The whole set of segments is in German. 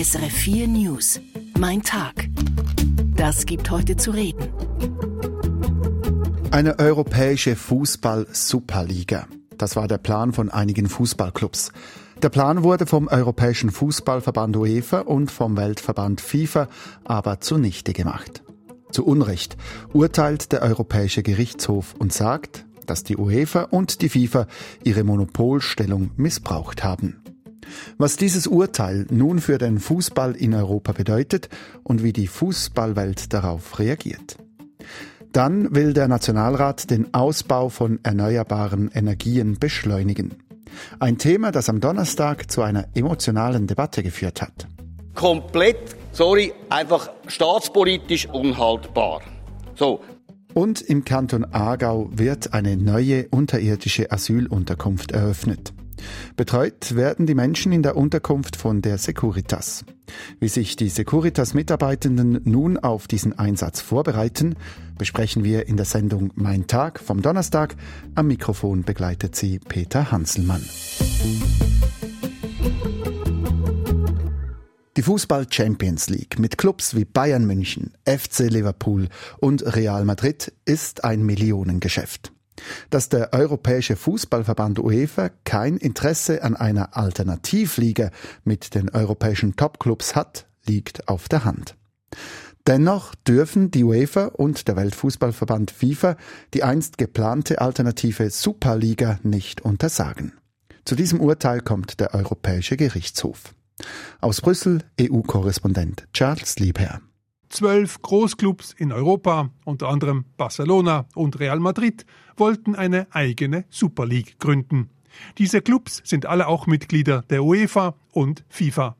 SRF 4 News. Mein Tag. Das gibt heute zu reden. Eine europäische Fußball-Superliga. Das war der Plan von einigen Fußballclubs. Der Plan wurde vom Europäischen Fußballverband UEFA und vom Weltverband FIFA aber zunichte gemacht. Zu Unrecht urteilt der Europäische Gerichtshof und sagt, dass die UEFA und die FIFA ihre Monopolstellung missbraucht haben. Was dieses Urteil nun für den Fußball in Europa bedeutet und wie die Fußballwelt darauf reagiert. Dann will der Nationalrat den Ausbau von erneuerbaren Energien beschleunigen. Ein Thema, das am Donnerstag zu einer emotionalen Debatte geführt hat. Komplett, sorry, einfach staatspolitisch unhaltbar. So. Und im Kanton Aargau wird eine neue unterirdische Asylunterkunft eröffnet. Betreut werden die Menschen in der Unterkunft von der Securitas. Wie sich die Securitas-Mitarbeitenden nun auf diesen Einsatz vorbereiten, besprechen wir in der Sendung Mein Tag vom Donnerstag. Am Mikrofon begleitet sie Peter Hanselmann. Die Fußball Champions League mit Clubs wie Bayern München, FC Liverpool und Real Madrid ist ein Millionengeschäft. Dass der Europäische Fußballverband UEFA kein Interesse an einer Alternativliga mit den europäischen Topclubs hat, liegt auf der Hand. Dennoch dürfen die UEFA und der Weltfußballverband FIFA die einst geplante alternative Superliga nicht untersagen. Zu diesem Urteil kommt der Europäische Gerichtshof. Aus Brüssel EU-Korrespondent Charles Liebherr. Zwölf Großclubs in Europa, unter anderem Barcelona und Real Madrid, wollten eine eigene Super League gründen. Diese Clubs sind alle auch Mitglieder der UEFA und FIFA.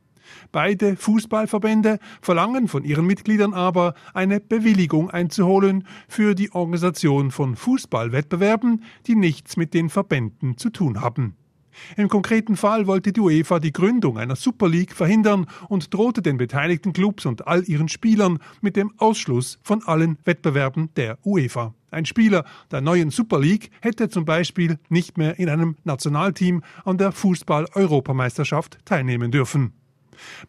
Beide Fußballverbände verlangen von ihren Mitgliedern aber, eine Bewilligung einzuholen für die Organisation von Fußballwettbewerben, die nichts mit den Verbänden zu tun haben. Im konkreten Fall wollte die UEFA die Gründung einer Super League verhindern und drohte den beteiligten Clubs und all ihren Spielern mit dem Ausschluss von allen Wettbewerben der UEFA. Ein Spieler der neuen Super League hätte zum Beispiel nicht mehr in einem Nationalteam an der Fußball-Europameisterschaft teilnehmen dürfen.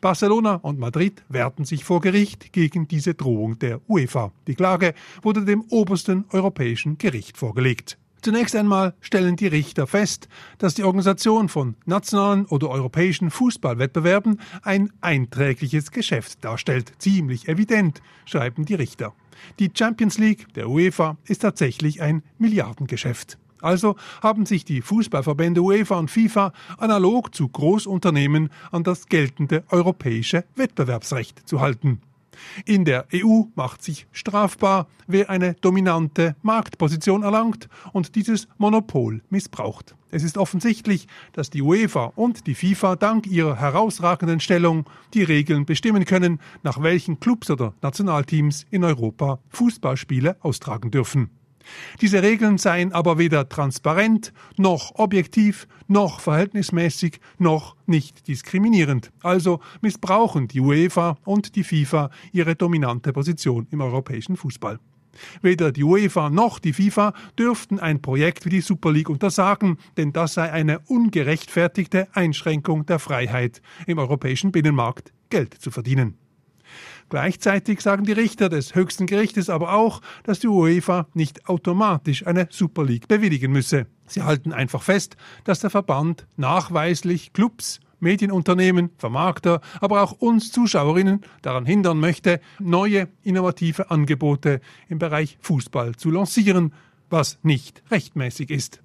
Barcelona und Madrid wehrten sich vor Gericht gegen diese Drohung der UEFA. Die Klage wurde dem obersten europäischen Gericht vorgelegt. Zunächst einmal stellen die Richter fest, dass die Organisation von nationalen oder europäischen Fußballwettbewerben ein einträgliches Geschäft darstellt. Ziemlich evident, schreiben die Richter. Die Champions League der UEFA ist tatsächlich ein Milliardengeschäft. Also haben sich die Fußballverbände UEFA und FIFA analog zu Großunternehmen an das geltende europäische Wettbewerbsrecht zu halten. In der EU macht sich strafbar, wer eine dominante Marktposition erlangt und dieses Monopol missbraucht. Es ist offensichtlich, dass die UEFA und die FIFA dank ihrer herausragenden Stellung die Regeln bestimmen können, nach welchen Clubs oder Nationalteams in Europa Fußballspiele austragen dürfen. Diese Regeln seien aber weder transparent, noch objektiv, noch verhältnismäßig, noch nicht diskriminierend. Also missbrauchen die UEFA und die FIFA ihre dominante Position im europäischen Fußball. Weder die UEFA noch die FIFA dürften ein Projekt wie die Super League untersagen, denn das sei eine ungerechtfertigte Einschränkung der Freiheit, im europäischen Binnenmarkt Geld zu verdienen. Gleichzeitig sagen die Richter des höchsten Gerichtes aber auch, dass die UEFA nicht automatisch eine Super League bewilligen müsse. Sie halten einfach fest, dass der Verband nachweislich Clubs, Medienunternehmen, Vermarkter, aber auch uns Zuschauerinnen daran hindern möchte, neue innovative Angebote im Bereich Fußball zu lancieren, was nicht rechtmäßig ist.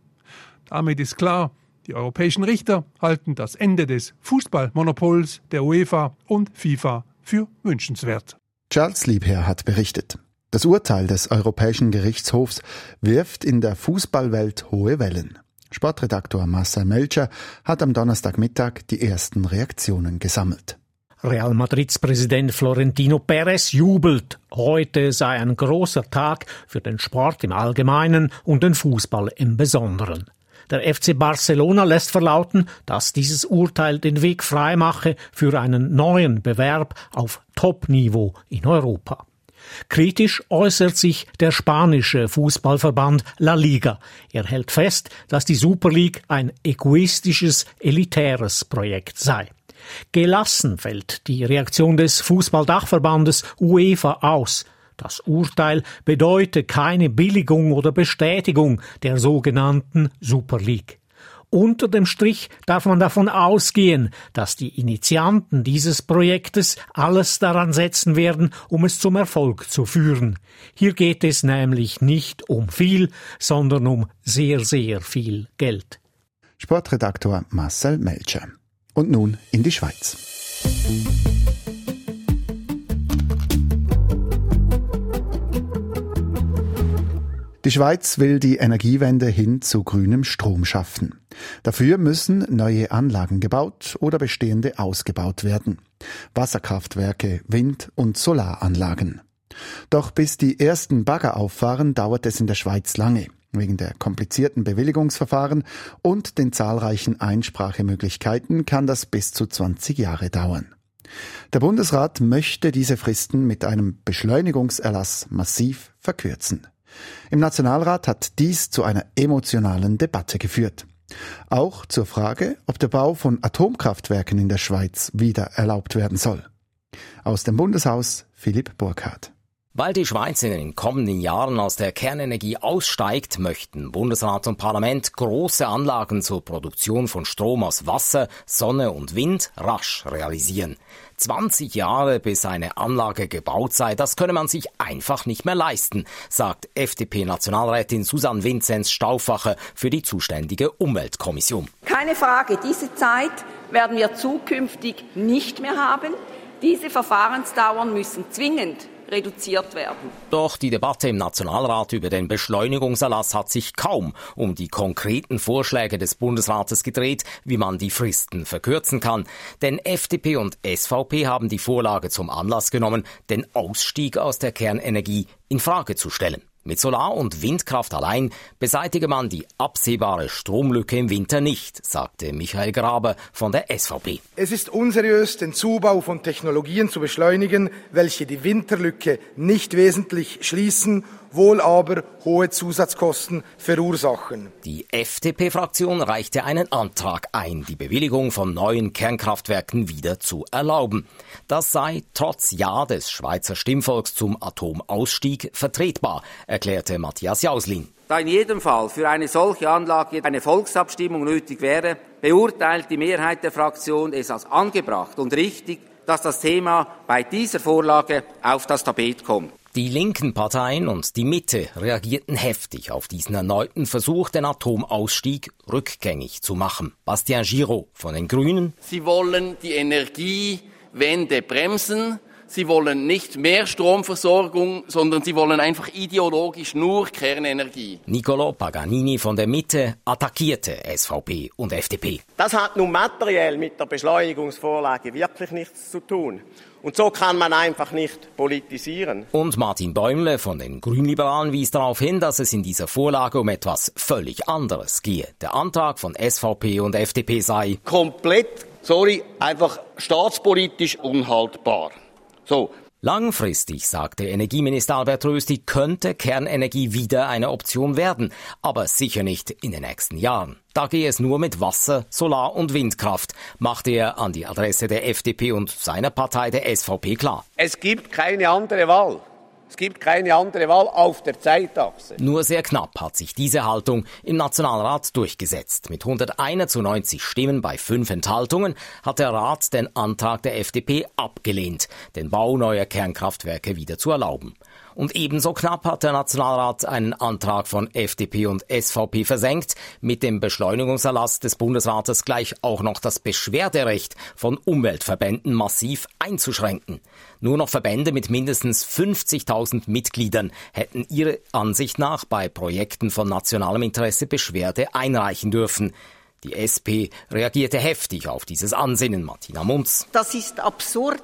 Damit ist klar, die europäischen Richter halten das Ende des Fußballmonopols der UEFA und FIFA für wünschenswert. Charles Liebherr hat berichtet. Das Urteil des Europäischen Gerichtshofs wirft in der Fußballwelt hohe Wellen. Sportredaktor Marcel Melcher hat am Donnerstagmittag die ersten Reaktionen gesammelt. Real Madrids Präsident Florentino Perez jubelt. Heute sei ein großer Tag für den Sport im Allgemeinen und den Fußball im Besonderen. Der FC Barcelona lässt verlauten, dass dieses Urteil den Weg frei mache für einen neuen Bewerb auf Top-Niveau in Europa. Kritisch äußert sich der spanische Fußballverband La Liga. Er hält fest, dass die Super League ein egoistisches, elitäres Projekt sei. Gelassen fällt die Reaktion des Fußballdachverbandes UEFA aus. Das Urteil bedeutet keine Billigung oder Bestätigung der sogenannten Super League. Unter dem Strich darf man davon ausgehen, dass die Initianten dieses Projektes alles daran setzen werden, um es zum Erfolg zu führen. Hier geht es nämlich nicht um viel, sondern um sehr, sehr viel Geld. Sportredaktor Marcel Melcher. Und nun in die Schweiz. Die Schweiz will die Energiewende hin zu grünem Strom schaffen. Dafür müssen neue Anlagen gebaut oder bestehende ausgebaut werden. Wasserkraftwerke, Wind- und Solaranlagen. Doch bis die ersten Bagger auffahren, dauert es in der Schweiz lange. Wegen der komplizierten Bewilligungsverfahren und den zahlreichen Einsprachemöglichkeiten kann das bis zu 20 Jahre dauern. Der Bundesrat möchte diese Fristen mit einem Beschleunigungserlass massiv verkürzen. Im Nationalrat hat dies zu einer emotionalen Debatte geführt. Auch zur Frage, ob der Bau von Atomkraftwerken in der Schweiz wieder erlaubt werden soll. Aus dem Bundeshaus Philipp Burkhardt. Weil die Schweiz in den kommenden Jahren aus der Kernenergie aussteigt, möchten Bundesrat und Parlament große Anlagen zur Produktion von Strom aus Wasser, Sonne und Wind rasch realisieren. 20 Jahre bis eine Anlage gebaut sei, das könne man sich einfach nicht mehr leisten, sagt FDP-Nationalrätin Susanne Vinzenz Stauffacher für die zuständige Umweltkommission. Keine Frage, diese Zeit werden wir zukünftig nicht mehr haben. Diese Verfahrensdauern müssen zwingend reduziert werden. Doch die Debatte im Nationalrat über den Beschleunigungserlass hat sich kaum um die konkreten Vorschläge des Bundesrates gedreht, wie man die Fristen verkürzen kann. Denn FDP und SVP haben die Vorlage zum Anlass genommen, den Ausstieg aus der Kernenergie in Frage zu stellen. Mit Solar- und Windkraft allein beseitige man die absehbare Stromlücke im Winter nicht, sagte Michael Graber von der SVP. Es ist unseriös, den Zubau von Technologien zu beschleunigen, welche die Winterlücke nicht wesentlich schließen wohl aber hohe Zusatzkosten verursachen. Die FDP-Fraktion reichte einen Antrag ein, die Bewilligung von neuen Kernkraftwerken wieder zu erlauben. Das sei trotz Ja des Schweizer Stimmvolks zum Atomausstieg vertretbar, erklärte Matthias Jauslin. Da in jedem Fall für eine solche Anlage eine Volksabstimmung nötig wäre, beurteilt die Mehrheit der Fraktion es als angebracht und richtig, dass das Thema bei dieser Vorlage auf das Tapet kommt. Die linken Parteien und die Mitte reagierten heftig auf diesen erneuten Versuch, den Atomausstieg rückgängig zu machen. Bastian Giraud von den Grünen. Sie wollen die Energiewende bremsen. Sie wollen nicht mehr Stromversorgung, sondern sie wollen einfach ideologisch nur Kernenergie. Nicolo Paganini von der Mitte attackierte SVP und FDP. Das hat nun materiell mit der Beschleunigungsvorlage wirklich nichts zu tun. Und so kann man einfach nicht politisieren. Und Martin Bäumle von den Grünliberalen wies darauf hin, dass es in dieser Vorlage um etwas völlig anderes gehe. Der Antrag von SVP und FDP sei komplett, sorry, einfach staatspolitisch unhaltbar. So, Langfristig, sagte Energieminister Albert Rösti, könnte Kernenergie wieder eine Option werden, aber sicher nicht in den nächsten Jahren. Da gehe es nur mit Wasser, Solar- und Windkraft, machte er an die Adresse der FDP und seiner Partei der SVP klar. Es gibt keine andere Wahl. Es gibt keine andere Wahl auf der Zeitachse. Nur sehr knapp hat sich diese Haltung im Nationalrat durchgesetzt. Mit 101 zu 90 Stimmen bei fünf Enthaltungen hat der Rat den Antrag der FDP abgelehnt, den Bau neuer Kernkraftwerke wieder zu erlauben. Und ebenso knapp hat der Nationalrat einen Antrag von FDP und SVP versenkt, mit dem Beschleunigungserlass des Bundesrates gleich auch noch das Beschwerderecht von Umweltverbänden massiv einzuschränken. Nur noch Verbände mit mindestens 50.000 Mitgliedern hätten ihre Ansicht nach bei Projekten von nationalem Interesse Beschwerde einreichen dürfen. Die SP reagierte heftig auf dieses Ansinnen, Martina Munz. Das ist absurd,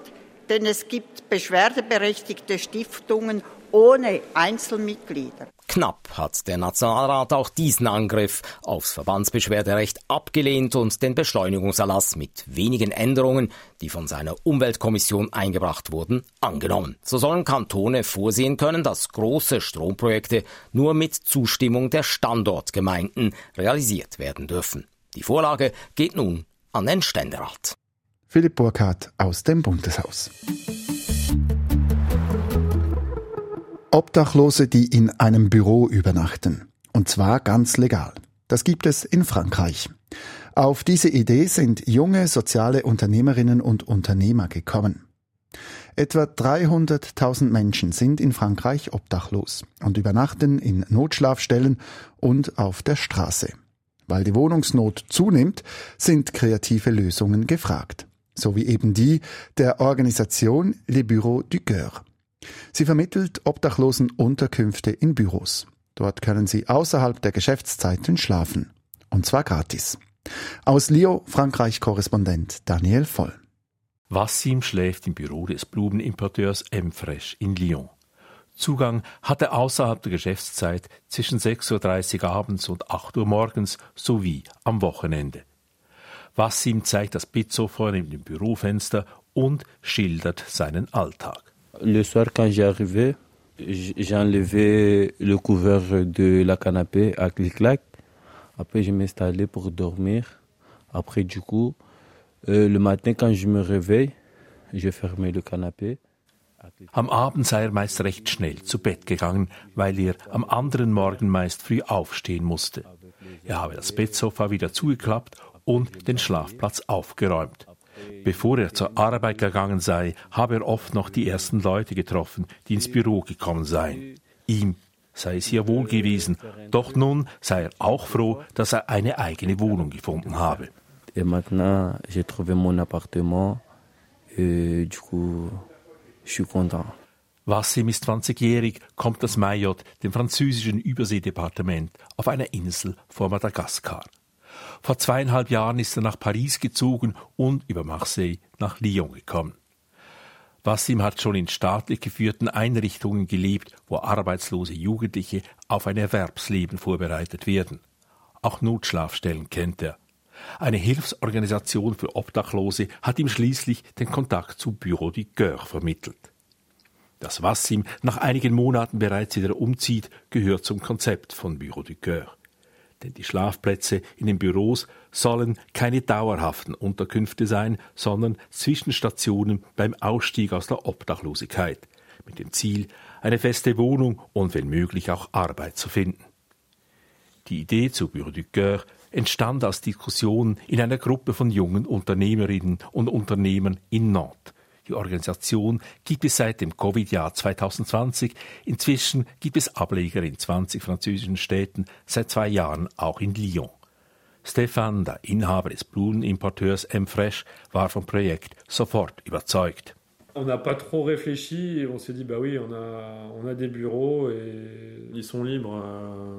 denn es gibt beschwerdeberechtigte Stiftungen ohne Einzelmitglieder. Knapp hat der Nationalrat auch diesen Angriff aufs Verbandsbeschwerderecht abgelehnt und den Beschleunigungserlass mit wenigen Änderungen, die von seiner Umweltkommission eingebracht wurden, angenommen. So sollen Kantone vorsehen können, dass große Stromprojekte nur mit Zustimmung der Standortgemeinden realisiert werden dürfen. Die Vorlage geht nun an den Ständerat. Philipp Burkhardt aus dem Bundeshaus. Obdachlose, die in einem Büro übernachten. Und zwar ganz legal. Das gibt es in Frankreich. Auf diese Idee sind junge soziale Unternehmerinnen und Unternehmer gekommen. Etwa 300.000 Menschen sind in Frankreich obdachlos und übernachten in Notschlafstellen und auf der Straße. Weil die Wohnungsnot zunimmt, sind kreative Lösungen gefragt. So wie eben die der Organisation Les Bureaux du Coeur. Sie vermittelt Obdachlosen Unterkünfte in Büros. Dort können sie außerhalb der Geschäftszeiten schlafen. Und zwar gratis. Aus Lyon, Frankreich-Korrespondent Daniel Voll. Wassim schläft im Büro des Blumenimporteurs Emfresh in Lyon. Zugang hat er außerhalb der Geschäftszeit zwischen 6.30 Uhr abends und 8 Uhr morgens sowie am Wochenende. Wassim zeigt das Bitsofa neben dem Bürofenster und schildert seinen Alltag. Le soir, quand j'arrivais, enlevé le couvert de la canapé à clic-clac. Après, je m'installais pour dormir. Après, du coup, euh, le matin, quand je me réveille, je fermais le canapé. Am Abend sei er meist recht schnell zu Bett gegangen, weil er am anderen Morgen meist früh aufstehen musste. Er habe das Bettsofa wieder zugeklappt und den Schlafplatz aufgeräumt. Bevor er zur Arbeit gegangen sei, habe er oft noch die ersten Leute getroffen, die ins Büro gekommen seien. Ihm sei es hier wohl gewesen, doch nun sei er auch froh, dass er eine eigene Wohnung gefunden habe. Et maintenant, j'ai trouvé mon appartement et du coup, je suis content. Wassim ist 20-jährig, kommt aus Mayotte, dem französischen Überseedepartement, auf einer Insel vor Madagaskar. Vor zweieinhalb Jahren ist er nach Paris gezogen und über Marseille nach Lyon gekommen. Wassim hat schon in staatlich geführten Einrichtungen gelebt, wo arbeitslose Jugendliche auf ein Erwerbsleben vorbereitet werden. Auch Notschlafstellen kennt er. Eine Hilfsorganisation für Obdachlose hat ihm schließlich den Kontakt zu Bureau du Coeur vermittelt. Das Wassim nach einigen Monaten bereits wieder umzieht, gehört zum Konzept von Bureau du Coeur denn die Schlafplätze in den Büros sollen keine dauerhaften Unterkünfte sein, sondern Zwischenstationen beim Ausstieg aus der Obdachlosigkeit, mit dem Ziel, eine feste Wohnung und wenn möglich auch Arbeit zu finden. Die Idee zu Bureau du Coeur entstand aus Diskussionen in einer Gruppe von jungen Unternehmerinnen und Unternehmern in Nantes, die Organisation gibt es seit dem Covid-Jahr 2020. Inzwischen gibt es Ableger in 20 französischen Städten, seit zwei Jahren auch in Lyon. Stefan, der Inhaber des Blumenimporteurs M-Fresh, war vom Projekt sofort überzeugt. On n'a pas trop réfléchi on s'est dit bah oui, on a, on a des bureaux et ils sont libres euh,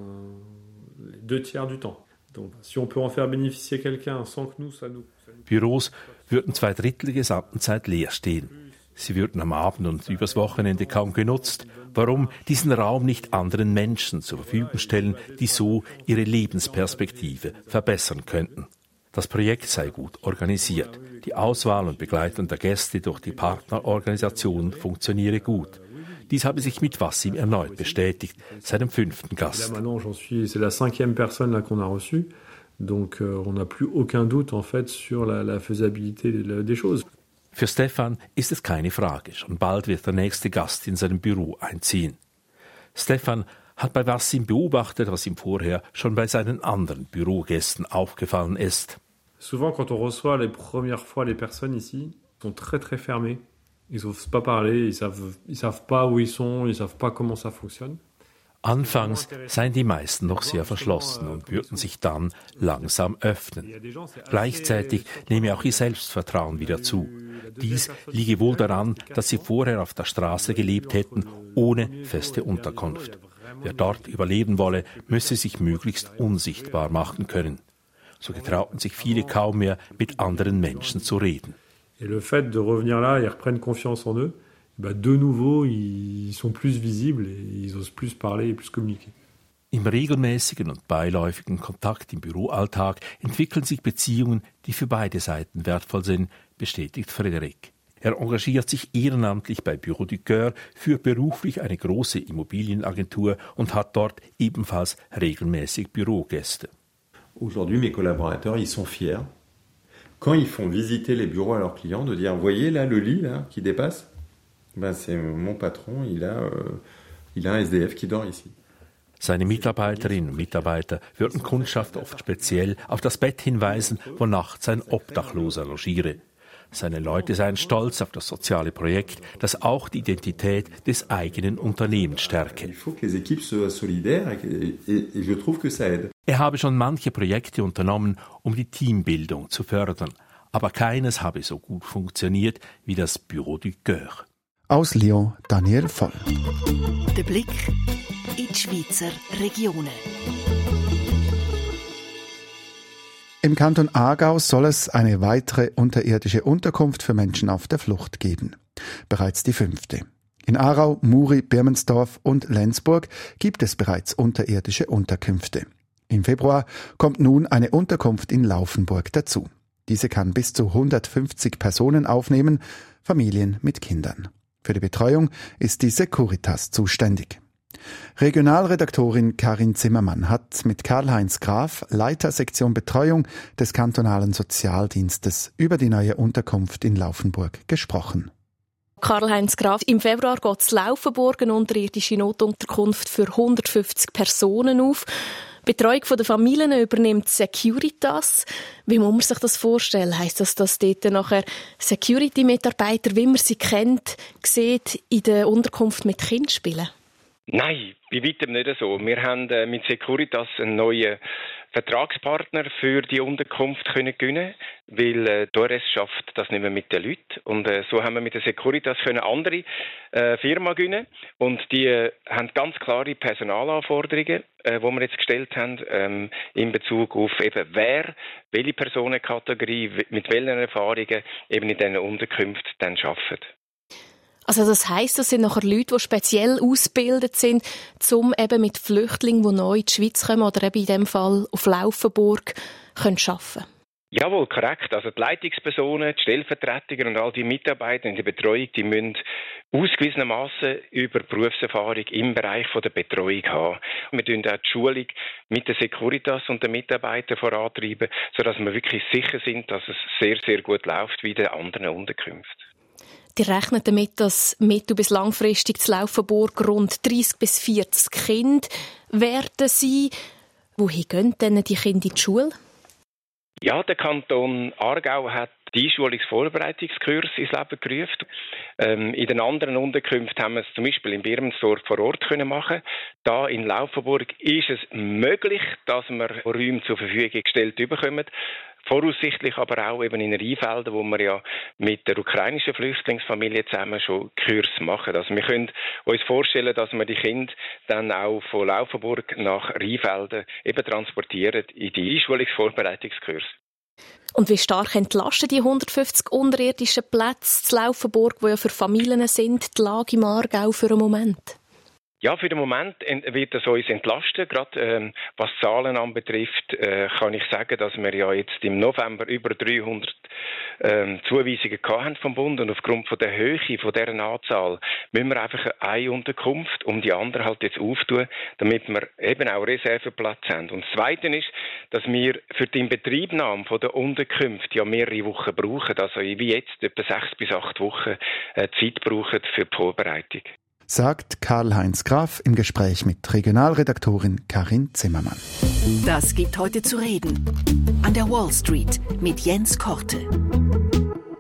deux tiers du temps. Donc si on peut en faire bénéficier quelqu'un sans que nous, ça nous. Büros würden zwei Drittel der gesamten Zeit leer stehen. Sie würden am Abend und übers Wochenende kaum genutzt. Warum diesen Raum nicht anderen Menschen zur Verfügung stellen, die so ihre Lebensperspektive verbessern könnten? Das Projekt sei gut organisiert. Die Auswahl und Begleitung der Gäste durch die Partnerorganisation funktioniere gut. Dies habe sich mit Wassim erneut bestätigt, seinem fünften Gast. Donc euh, on n'a plus aucun doute en fait sur la, la faisabilité des choses. Für Stefan ist es keine Frage. Schon bald wird der nächste Gast in seinem Büro einziehen. Stefan hat bei Wassim beobachtet, was ihm vorher schon bei seinen anderen Bürogästen aufgefallen ist. Souvent, quand on reçoit les premières fois les personnes ici, sont très très fermés. Ils n'osent pas parler, ils savent, ils savent pas où ils sont, ils savent pas comment ça fonctionne. Anfangs seien die meisten noch sehr verschlossen und würden sich dann langsam öffnen. Gleichzeitig nehme auch ihr Selbstvertrauen wieder zu. Dies liege wohl daran, dass sie vorher auf der Straße gelebt hätten, ohne feste Unterkunft. Wer dort überleben wolle, müsse sich möglichst unsichtbar machen können. So getrauten sich viele kaum mehr, mit anderen Menschen zu reden. Et le fait de revenir là, ils reprennent confiance en eux bah, de nouveau, ils sont plus visibles et ils osent plus parler et plus communiquer. Im regelmäßigen und beiläufigen Kontakt im Büroalltag entwickeln sich Beziehungen, die für beide Seiten wertvoll sind, bestätigt Frederik. Er engagiert sich ehrenamtlich bei Bureau du Coeur, für beruflich eine große Immobilienagentur und hat dort ebenfalls regelmäßig Bürogäste. Aujourd'hui, mes collaborateurs, ils sont fiers quand ils font visiter les bureaux à leurs clients, de dire, voyez là le lit là qui dépasse, ben c'est mon patron, il a, euh, il a un SDF qui dort ici. Seine Mitarbeiterinnen und Mitarbeiter würden Kundschaft oft speziell auf das Bett hinweisen, wo nachts ein Obdachloser logiere. Seine Leute seien stolz auf das soziale Projekt, das auch die Identität des eigenen Unternehmens stärke. Er habe schon manche Projekte unternommen, um die Teambildung zu fördern, aber keines habe so gut funktioniert wie das Bureau du Coeur. Aus Lyon Daniel Voll. Der Blick in die Schweizer Regionen. Im Kanton Aargau soll es eine weitere unterirdische Unterkunft für Menschen auf der Flucht geben. Bereits die fünfte. In Aarau, Muri, Birmensdorf und Lenzburg gibt es bereits unterirdische Unterkünfte. Im Februar kommt nun eine Unterkunft in Laufenburg dazu. Diese kann bis zu 150 Personen aufnehmen, Familien mit Kindern. Für die Betreuung ist die Securitas zuständig. Regionalredaktorin Karin Zimmermann hat mit Karl-Heinz Graf, Leiter Sektion Betreuung des kantonalen Sozialdienstes, über die neue Unterkunft in Laufenburg gesprochen. Karl-Heinz Graf, im Februar geht Laufenburg eine unterirdische Notunterkunft für 150 Personen auf. Betreuung der Familien übernimmt Securitas. Wie muss man sich das vorstellen? Heißt das, dass dort nachher Security-Mitarbeiter, wie man sie kennt, sieht, in der Unterkunft mit Kindern spielen? Nein, bei weitem nicht so. Wir haben äh, mit Securitas einen neuen Vertragspartner für die Unterkunft können gewinnen, weil äh, Dores schafft das nicht mehr mit den Leuten und äh, so haben wir mit der Securitas können andere äh, Firma gewinnen und die äh, haben ganz klare Personalanforderungen, äh, wo wir jetzt gestellt haben ähm, in Bezug auf eben wer, welche Personenkategorie mit welchen Erfahrungen eben in diesen Unterkünften dann arbeitet. Also das heißt, das sind nachher Leute, die speziell ausgebildet sind, um eben mit Flüchtlingen, die neu in die Schweiz kommen oder eben in dem Fall auf Laufenburg, können arbeiten Jawohl, korrekt. Also die Leitungspersonen, die Stellvertreter und all die Mitarbeiter in der Betreuung, die müssen ausgewiesenermaßen über Berufserfahrung im Bereich der Betreuung haben. Wir tun auch die Schulung mit der Securitas und den Mitarbeitern vorantreiben, sodass wir wirklich sicher sind, dass es sehr, sehr gut läuft wie in den anderen Unterkünften. Die rechnen damit, dass mittel- bis langfristig zu Laufenburg rund 30 bis 40 Kinder werden sein. Wohin gehen denn die Kinder in die Schule? Ja, der Kanton Aargau hat die Einschulungsvorbereitungskurs ins Leben gerufen. Ähm, in den anderen Unterkünften haben wir es zum Beispiel in Birmensdorf vor Ort können machen. Da in Laufenburg ist es möglich, dass wir Räume zur Verfügung gestellt bekommen. Voraussichtlich aber auch eben in Rheinfelden, wo wir ja mit der ukrainischen Flüchtlingsfamilie zusammen schon Kurs machen. Also wir können uns vorstellen, dass wir die Kinder dann auch von Laufenburg nach Rheinfelden eben transportieren in die Einschulungsvorbereitungskurs. Und wie stark entlasten die 150 unterirdischen Plätze zu Laufenburg, die ja für Familien sind, die Lage im Aargau für einen Moment? Ja, für den Moment wird das uns entlasten. Gerade ähm, was Zahlen anbetrifft, äh, kann ich sagen, dass wir ja jetzt im November über 300 ähm, Zuweisungen haben vom Bund und aufgrund von der Höhe von deren Anzahl müssen wir einfach eine Unterkunft um die andere halt jetzt auftun, damit wir eben auch Reserveplatz haben. Und das Zweite ist, dass wir für die Inbetriebnahme von der Unterkunft ja mehrere Wochen brauchen, also wie jetzt etwa sechs bis acht Wochen äh, Zeit brauchen für die Vorbereitung sagt Karl-Heinz Graf im Gespräch mit Regionalredaktorin Karin Zimmermann. Das gibt heute zu reden. An der Wall Street mit Jens Korte.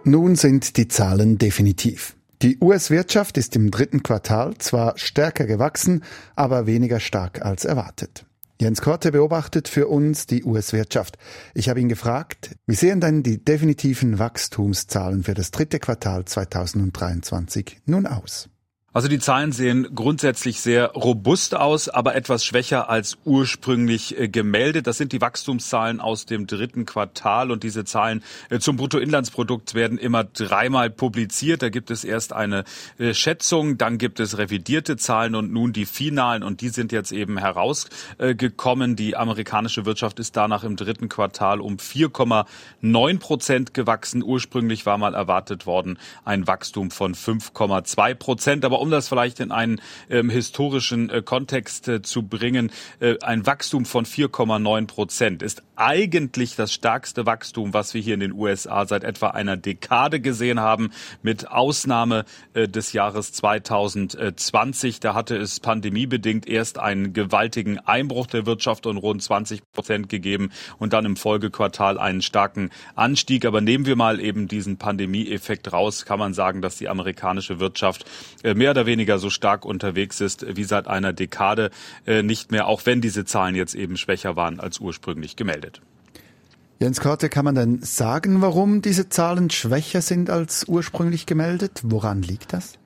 Nun sind die Zahlen definitiv. Die US-Wirtschaft ist im dritten Quartal zwar stärker gewachsen, aber weniger stark als erwartet. Jens Korte beobachtet für uns die US-Wirtschaft. Ich habe ihn gefragt, wie sehen denn die definitiven Wachstumszahlen für das dritte Quartal 2023 nun aus? Also die Zahlen sehen grundsätzlich sehr robust aus, aber etwas schwächer als ursprünglich äh, gemeldet. Das sind die Wachstumszahlen aus dem dritten Quartal und diese Zahlen äh, zum Bruttoinlandsprodukt werden immer dreimal publiziert. Da gibt es erst eine äh, Schätzung, dann gibt es revidierte Zahlen und nun die finalen und die sind jetzt eben herausgekommen. Die amerikanische Wirtschaft ist danach im dritten Quartal um 4,9 Prozent gewachsen. Ursprünglich war mal erwartet worden ein Wachstum von 5,2 Prozent. Aber um das vielleicht in einen ähm, historischen äh, Kontext äh, zu bringen, äh, ein Wachstum von 4,9 Prozent ist eigentlich das stärkste Wachstum, was wir hier in den USA seit etwa einer Dekade gesehen haben, mit Ausnahme äh, des Jahres 2020. Da hatte es pandemiebedingt erst einen gewaltigen Einbruch der Wirtschaft und rund 20 Prozent gegeben und dann im Folgequartal einen starken Anstieg. Aber nehmen wir mal eben diesen Pandemieeffekt raus, kann man sagen, dass die amerikanische Wirtschaft äh, mehr oder weniger so stark unterwegs ist wie seit einer Dekade äh, nicht mehr, auch wenn diese Zahlen jetzt eben schwächer waren als ursprünglich gemeldet. Jens Korte, kann man denn sagen, warum diese Zahlen schwächer sind als ursprünglich gemeldet? Woran liegt das?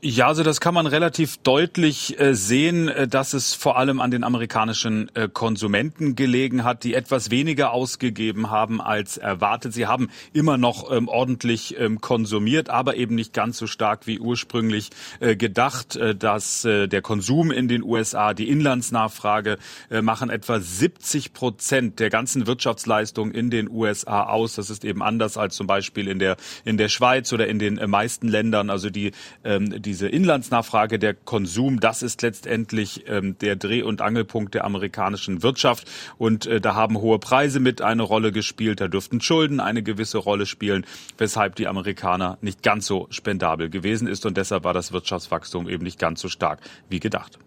Ja, also das kann man relativ deutlich äh, sehen, äh, dass es vor allem an den amerikanischen äh, Konsumenten gelegen hat, die etwas weniger ausgegeben haben als erwartet. Sie haben immer noch ähm, ordentlich ähm, konsumiert, aber eben nicht ganz so stark wie ursprünglich gedacht. Dass der Konsum in den USA, die Inlandsnachfrage machen etwa 70 Prozent der ganzen Wirtschaftsleistung in den USA aus. Das ist eben anders als zum Beispiel in der in der Schweiz oder in den meisten Ländern. Also die, ähm, die diese Inlandsnachfrage, der Konsum, das ist letztendlich ähm, der Dreh- und Angelpunkt der amerikanischen Wirtschaft. Und äh, da haben hohe Preise mit eine Rolle gespielt, da dürften Schulden eine gewisse Rolle spielen, weshalb die Amerikaner nicht ganz so spendabel gewesen ist. Und deshalb war das Wirtschaftswachstum eben nicht ganz so stark wie gedacht.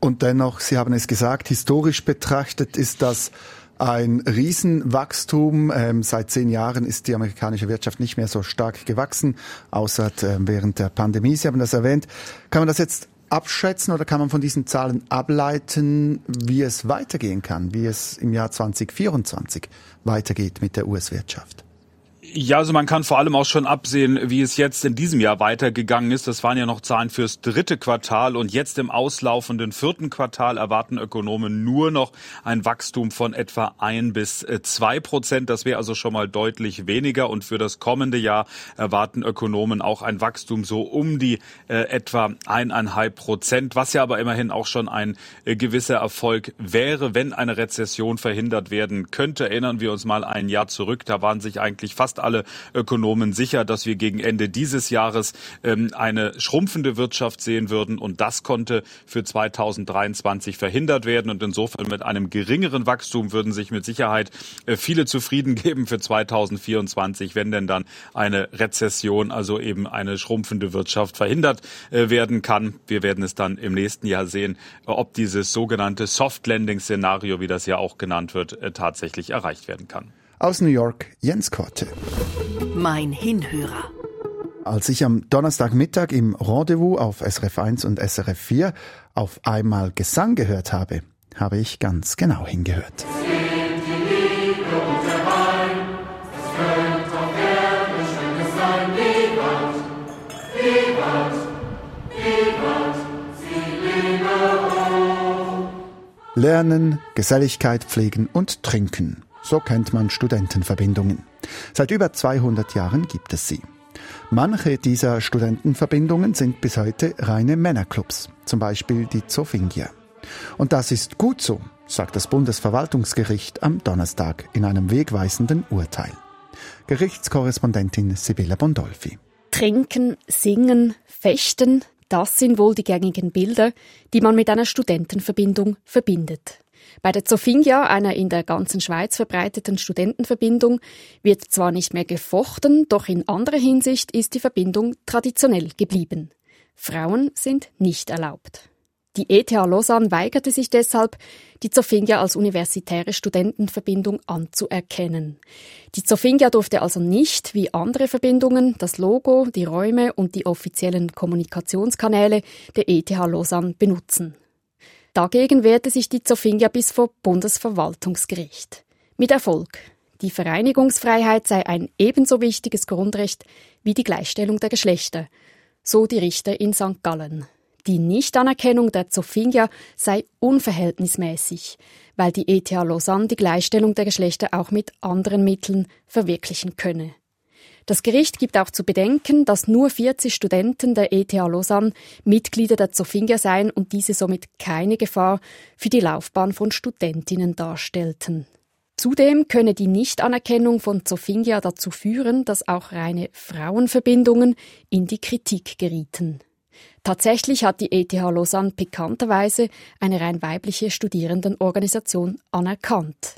Und dennoch, Sie haben es gesagt, historisch betrachtet ist das ein Riesenwachstum. Ähm, seit zehn Jahren ist die amerikanische Wirtschaft nicht mehr so stark gewachsen, außer äh, während der Pandemie. Sie haben das erwähnt. Kann man das jetzt abschätzen oder kann man von diesen Zahlen ableiten, wie es weitergehen kann, wie es im Jahr 2024 weitergeht mit der US-Wirtschaft? Ja, also man kann vor allem auch schon absehen, wie es jetzt in diesem Jahr weitergegangen ist. Das waren ja noch Zahlen fürs dritte Quartal und jetzt im auslaufenden vierten Quartal erwarten Ökonomen nur noch ein Wachstum von etwa ein bis äh, zwei Prozent. Das wäre also schon mal deutlich weniger und für das kommende Jahr erwarten Ökonomen auch ein Wachstum so um die äh, etwa eineinhalb Prozent, was ja aber immerhin auch schon ein äh, gewisser Erfolg wäre, wenn eine Rezession verhindert werden könnte. Erinnern wir uns mal ein Jahr zurück, da waren sich eigentlich fast fast alle Ökonomen sicher, dass wir gegen Ende dieses Jahres ähm, eine schrumpfende Wirtschaft sehen würden. Und das konnte für 2023 verhindert werden. Und insofern mit einem geringeren Wachstum würden sich mit Sicherheit äh, viele zufrieden geben für 2024, wenn denn dann eine Rezession, also eben eine schrumpfende Wirtschaft verhindert äh, werden kann. Wir werden es dann im nächsten Jahr sehen, ob dieses sogenannte Soft Landing Szenario, wie das ja auch genannt wird, äh, tatsächlich erreicht werden kann. Aus New York Jens Korte. Mein Hinhörer. Als ich am Donnerstagmittag im Rendezvous auf SRF 1 und SRF 4 auf einmal Gesang gehört habe, habe ich ganz genau hingehört. Lernen, Geselligkeit pflegen und trinken. So kennt man Studentenverbindungen. Seit über 200 Jahren gibt es sie. Manche dieser Studentenverbindungen sind bis heute reine Männerclubs, zum Beispiel die Zofingia. Und das ist gut so, sagt das Bundesverwaltungsgericht am Donnerstag in einem wegweisenden Urteil. Gerichtskorrespondentin Sibylla Bondolfi. Trinken, singen, fechten, das sind wohl die gängigen Bilder, die man mit einer Studentenverbindung verbindet. Bei der Zofingia, einer in der ganzen Schweiz verbreiteten Studentenverbindung, wird zwar nicht mehr gefochten, doch in anderer Hinsicht ist die Verbindung traditionell geblieben. Frauen sind nicht erlaubt. Die ETH Lausanne weigerte sich deshalb, die Zofingia als universitäre Studentenverbindung anzuerkennen. Die Zofingia durfte also nicht, wie andere Verbindungen, das Logo, die Räume und die offiziellen Kommunikationskanäle der ETH Lausanne benutzen. Dagegen wehrte sich die Zofingia bis vor Bundesverwaltungsgericht. Mit Erfolg. Die Vereinigungsfreiheit sei ein ebenso wichtiges Grundrecht wie die Gleichstellung der Geschlechter, so die Richter in St. Gallen. Die Nichtanerkennung der Zofingia sei unverhältnismäßig, weil die ETH Lausanne die Gleichstellung der Geschlechter auch mit anderen Mitteln verwirklichen könne. Das Gericht gibt auch zu bedenken, dass nur 40 Studenten der ETH Lausanne Mitglieder der Zofingia seien und diese somit keine Gefahr für die Laufbahn von Studentinnen darstellten. Zudem könne die Nichtanerkennung von Zofingia dazu führen, dass auch reine Frauenverbindungen in die Kritik gerieten. Tatsächlich hat die ETH Lausanne pikanterweise eine rein weibliche Studierendenorganisation anerkannt.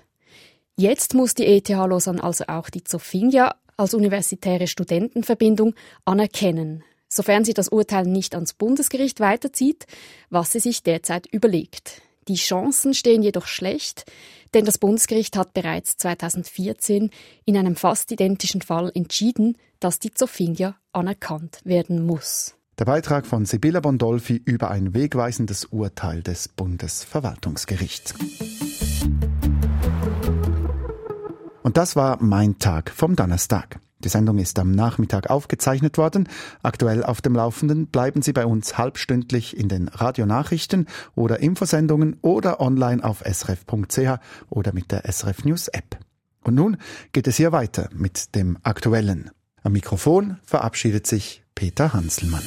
Jetzt muss die ETH Lausanne also auch die Zofingia als universitäre Studentenverbindung anerkennen, sofern sie das Urteil nicht ans Bundesgericht weiterzieht, was sie sich derzeit überlegt. Die Chancen stehen jedoch schlecht, denn das Bundesgericht hat bereits 2014 in einem fast identischen Fall entschieden, dass die Zofingia anerkannt werden muss. Der Beitrag von Sibylla Bondolfi über ein wegweisendes Urteil des Bundesverwaltungsgerichts. Und das war mein Tag vom Donnerstag. Die Sendung ist am Nachmittag aufgezeichnet worden. Aktuell auf dem Laufenden bleiben Sie bei uns halbstündlich in den Radionachrichten oder Infosendungen oder online auf srf.ch oder mit der SRF News App. Und nun geht es hier weiter mit dem Aktuellen. Am Mikrofon verabschiedet sich Peter Hanselmann.